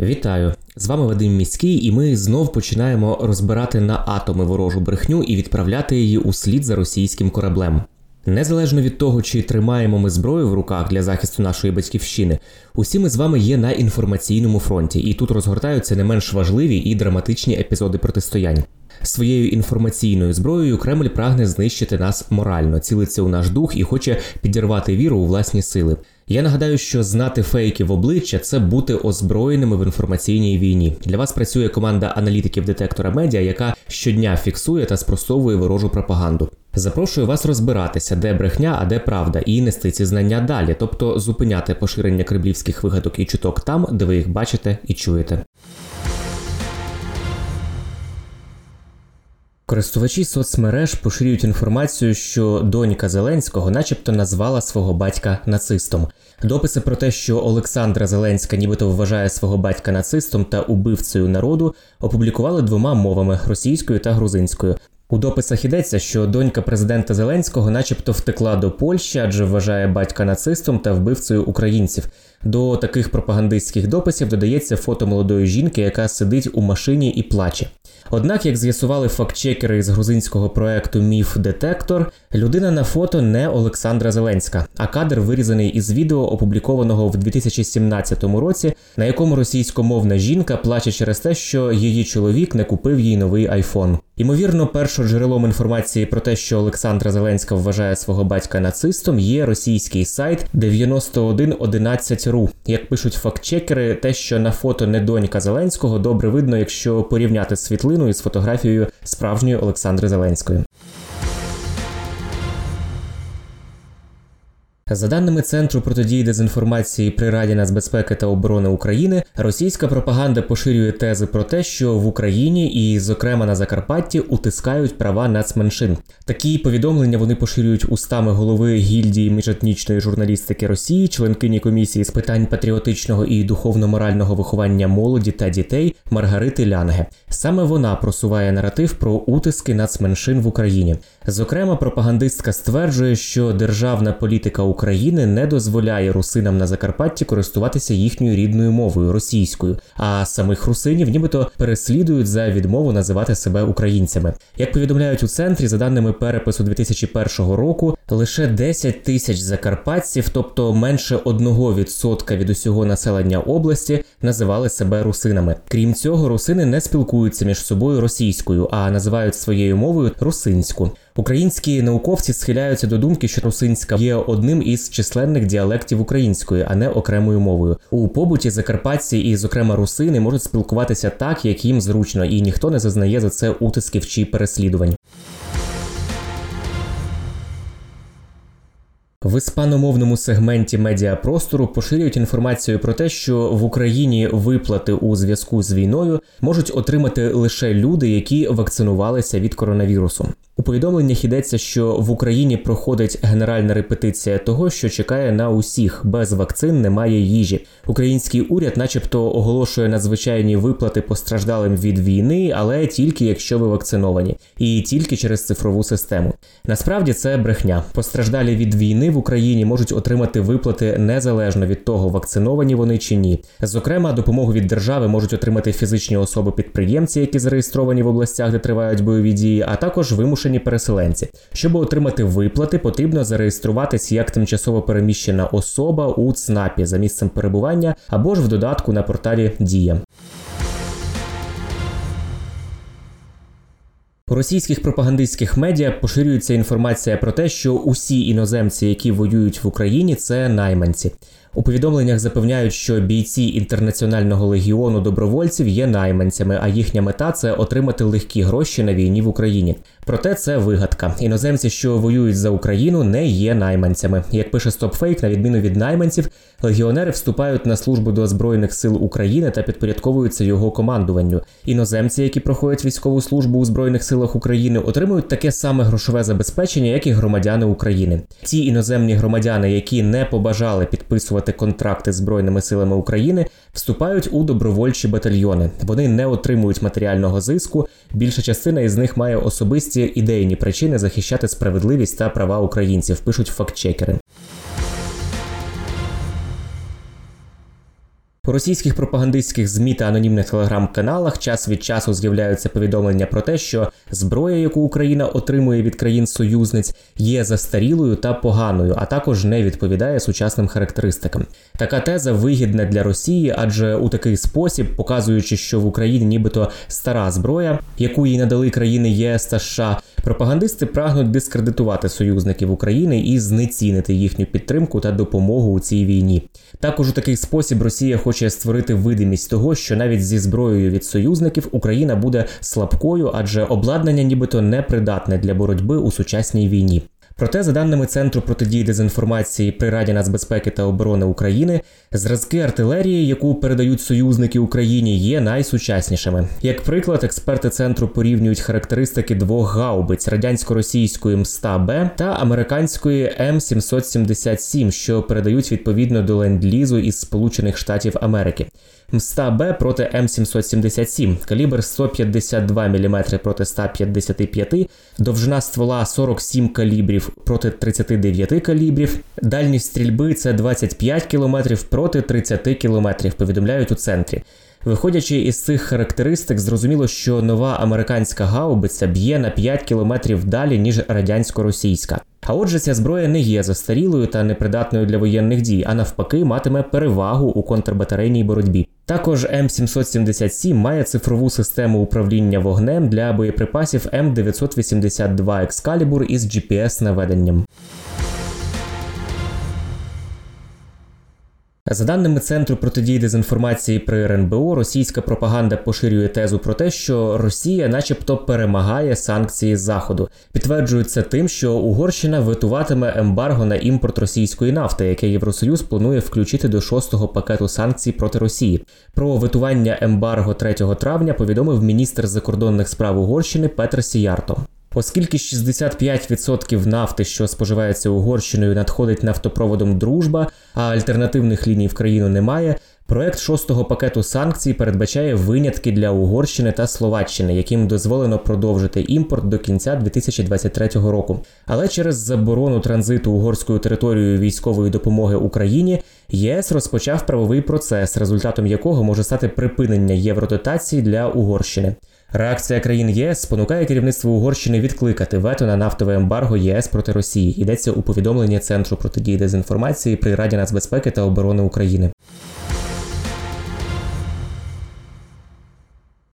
Вітаю! З вами Вадим Міський, і ми знов починаємо розбирати на атоми ворожу брехню і відправляти її у слід за російським кораблем. Незалежно від того, чи тримаємо ми зброю в руках для захисту нашої батьківщини, усі ми з вами є на інформаційному фронті, і тут розгортаються не менш важливі і драматичні епізоди протистоянь. Своєю інформаційною зброєю Кремль прагне знищити нас морально, цілиться у наш дух і хоче підірвати віру у власні сили. Я нагадаю, що знати фейки в обличчя це бути озброєними в інформаційній війні. Для вас працює команда аналітиків детектора медіа, яка щодня фіксує та спростовує ворожу пропаганду. Запрошую вас розбиратися, де брехня, а де правда, і нести ці знання далі, тобто зупиняти поширення кремлівських вигадок і чуток там, де ви їх бачите і чуєте. Користувачі соцмереж поширюють інформацію, що донька Зеленського, начебто, назвала свого батька нацистом. Дописи про те, що Олександра Зеленська нібито вважає свого батька нацистом та убивцею народу, опублікували двома мовами російською та грузинською. У дописах йдеться, що донька президента Зеленського, начебто, втекла до Польщі, адже вважає батька нацистом та вбивцею українців. До таких пропагандистських дописів додається фото молодої жінки, яка сидить у машині і плаче. Однак, як з'ясували фактчекери з грузинського проекту Міф Детектор, людина на фото не Олександра Зеленська, а кадр вирізаний із відео, опублікованого в 2017 році, на якому російськомовна жінка плаче через те, що її чоловік не купив їй новий айфон. Ймовірно, першоджерелом інформації про те, що Олександра Зеленська вважає свого батька нацистом, є російський сайт 9111.ru. Як пишуть фактчекери, те, що на фото не донька Зеленського, добре видно, якщо порівняти світлину із фотографією справжньої Олександри Зеленської. За даними Центру протидії дезінформації при Раді нацбезпеки та оборони України, російська пропаганда поширює тези про те, що в Україні і, зокрема, на Закарпатті утискають права нацменшин. Такі повідомлення вони поширюють устами голови гільдії міжетнічної журналістики Росії, членкині комісії з питань патріотичного і духовно-морального виховання молоді та дітей Маргарити Лянге. Саме вона просуває наратив про утиски нацменшин в Україні. Зокрема, пропагандистка стверджує, що державна політика України не дозволяє русинам на Закарпатті користуватися їхньою рідною мовою російською, а самих русинів нібито переслідують за відмову називати себе українцями. Як повідомляють у центрі, за даними перепису 2001 року, лише 10 тисяч закарпатців, тобто менше 1% від усього населення області, називали себе русинами. Крім цього, русини не спілкуються між собою російською, а називають своєю мовою русинську. Українські науковці схиляються до думки, що русинська є одним із численних діалектів української, а не окремою мовою. У побуті закарпатці і, зокрема, русини можуть спілкуватися так, як їм зручно, і ніхто не зазнає за це утисків чи переслідувань. В іспаномовному сегменті медіапростору поширюють інформацію про те, що в Україні виплати у зв'язку з війною можуть отримати лише люди, які вакцинувалися від коронавірусу. У повідомленнях йдеться, що в Україні проходить генеральна репетиція того, що чекає на усіх. Без вакцин немає їжі. Український уряд, начебто, оголошує надзвичайні виплати постраждалим від війни, але тільки якщо ви вакциновані, і тільки через цифрову систему. Насправді це брехня. Постраждалі від війни в Україні можуть отримати виплати незалежно від того, вакциновані вони чи ні. Зокрема, допомогу від держави можуть отримати фізичні особи-підприємці, які зареєстровані в областях, де тривають бойові дії, а також вимушені переселенці. Щоб отримати виплати, потрібно зареєструватись як тимчасово переміщена особа у ЦНАПі за місцем перебування або ж в додатку на порталі Дія. У російських пропагандистських медіа поширюється інформація про те, що усі іноземці, які воюють в Україні, це найманці. У повідомленнях запевняють, що бійці інтернаціонального легіону добровольців є найманцями, а їхня мета це отримати легкі гроші на війні в Україні. Проте це вигадка. Іноземці, що воюють за Україну, не є найманцями. Як пише StopFake, на відміну від найманців, легіонери вступають на службу до збройних сил України та підпорядковуються його командуванню. Іноземці, які проходять військову службу у збройних силах України, отримують таке саме грошове забезпечення, як і громадяни України. Ті іноземні громадяни, які не побажали підписувати контракти з збройними силами України, вступають у добровольчі батальйони. Вони не отримують матеріального зиску. Більша частина із них має особисті ідейні причини захищати справедливість та права українців. Пишуть фактчекери. У російських пропагандистських змі та анонімних телеграм-каналах час від часу з'являються повідомлення про те, що зброя, яку Україна отримує від країн-союзниць, є застарілою та поганою, а також не відповідає сучасним характеристикам. Така теза вигідна для Росії, адже у такий спосіб, показуючи, що в Україні нібито стара зброя, яку їй надали країни ЄС та США, пропагандисти прагнуть дискредитувати союзників України і знецінити їхню підтримку та допомогу у цій війні. Також у такий спосіб Росія хоче створити видимість того, що навіть зі зброєю від союзників Україна буде слабкою, адже обладнання нібито непридатне для боротьби у сучасній війні. Проте, за даними Центру протидії дезінформації при Раді нацбезпеки та оборони України, зразки артилерії, яку передають союзники Україні, є найсучаснішими. Як приклад, експерти центру порівнюють характеристики двох гаубиць радянсько-російської МСТА-Б та американської М777, що передають відповідно до ленд-лізу із Сполучених Штатів Америки. МСТА Б проти М777, калібр 152 мм проти 155, довжина ствола 47 калібрів проти 39 калібрів. Дальність стрільби це 25 км проти 30 км, повідомляють у центрі. Виходячи із цих характеристик, зрозуміло, що нова американська гаубиця б'є на 5 кілометрів далі, ніж радянсько-російська. А отже, ця зброя не є застарілою та непридатною для воєнних дій, а навпаки, матиме перевагу у контрбатарейній боротьбі. Також М777 має цифрову систему управління вогнем для боєприпасів М982 Excalibur із GPS-наведенням. За даними Центру протидії дезінформації при РНБО, російська пропаганда поширює тезу про те, що Росія, начебто, перемагає санкції Заходу. Підтверджується тим, що Угорщина витуватиме ембарго на імпорт російської нафти, яке Євросоюз планує включити до шостого пакету санкцій проти Росії. Про витування ембарго 3 травня повідомив міністр закордонних справ Угорщини Петр Сіярто. Оскільки 65% нафти, що споживається Угорщиною, надходить нафтопроводом Дружба, а альтернативних ліній в країну немає. Проект шостого пакету санкцій передбачає винятки для Угорщини та Словаччини, яким дозволено продовжити імпорт до кінця 2023 року. Але через заборону транзиту угорською територією військової допомоги Україні ЄС розпочав правовий процес, результатом якого може стати припинення євродотацій для Угорщини. Реакція країн ЄС спонукає керівництво Угорщини відкликати вето на нафтове ембарго ЄС проти Росії. Йдеться у повідомленні Центру протидії дезінформації при Раді нацбезпеки та оборони України.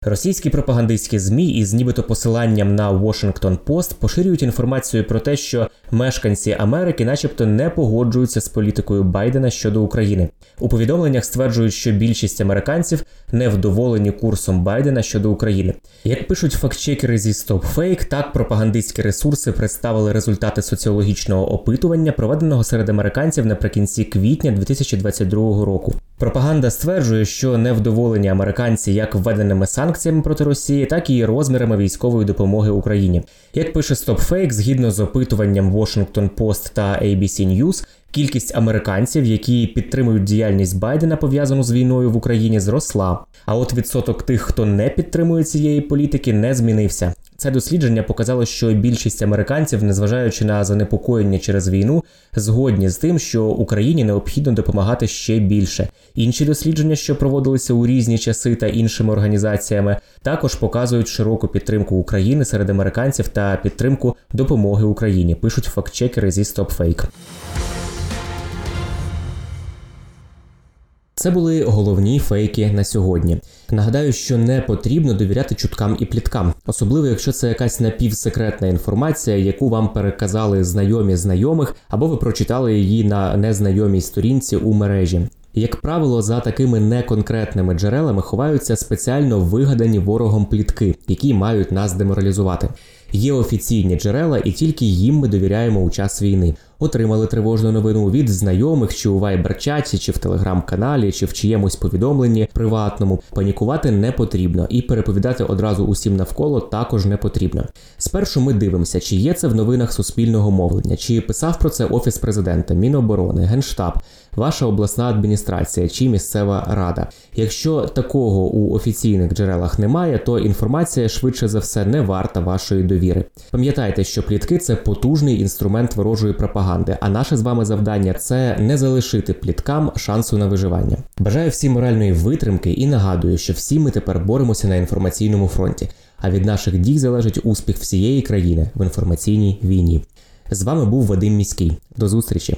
Російські пропагандистські змі із нібито посиланням на Washington Post поширюють інформацію про те, що мешканці Америки, начебто, не погоджуються з політикою Байдена щодо України. У повідомленнях стверджують, що більшість американців не вдоволені курсом Байдена щодо України. Як пишуть фактчекери зі StopFake, так пропагандистські ресурси представили результати соціологічного опитування, проведеного серед американців наприкінці квітня 2022 року. Пропаганда стверджує, що невдоволені американці як введеними санкціями проти Росії, так і розмірами військової допомоги Україні. Як пише StopFake, згідно з опитуванням Washington Post та ABC News, Кількість американців, які підтримують діяльність Байдена пов'язану з війною в Україні, зросла. А от відсоток тих, хто не підтримує цієї політики, не змінився. Це дослідження показало, що більшість американців, незважаючи на занепокоєння через війну, згодні з тим, що Україні необхідно допомагати ще більше. Інші дослідження, що проводилися у різні часи та іншими організаціями, також показують широку підтримку України серед американців та підтримку допомоги Україні. Пишуть фактчекери зі StopFake. Це були головні фейки на сьогодні. Нагадаю, що не потрібно довіряти чуткам і пліткам, особливо якщо це якась напівсекретна інформація, яку вам переказали знайомі знайомих, або ви прочитали її на незнайомій сторінці у мережі. Як правило, за такими неконкретними джерелами ховаються спеціально вигадані ворогом плітки, які мають нас деморалізувати. Є офіційні джерела, і тільки їм ми довіряємо у час війни. Отримали тривожну новину від знайомих, чи у вайбер-чаті, чи в телеграм-каналі, чи в чиємусь повідомленні приватному. Панікувати не потрібно і переповідати одразу усім навколо також не потрібно. Спершу ми дивимося, чи є це в новинах суспільного мовлення, чи писав про це офіс президента, Міноборони, Генштаб, ваша обласна адміністрація чи місцева рада. Якщо такого у офіційних джерелах немає, то інформація швидше за все не варта вашої довіри. Пам'ятайте, що плітки це потужний інструмент ворожої пропаганди. А наше з вами завдання це не залишити пліткам шансу на виживання. Бажаю всім моральної витримки і нагадую, що всі ми тепер боремося на інформаційному фронті. А від наших дій залежить успіх всієї країни в інформаційній війні. З вами був Вадим Міський. До зустрічі.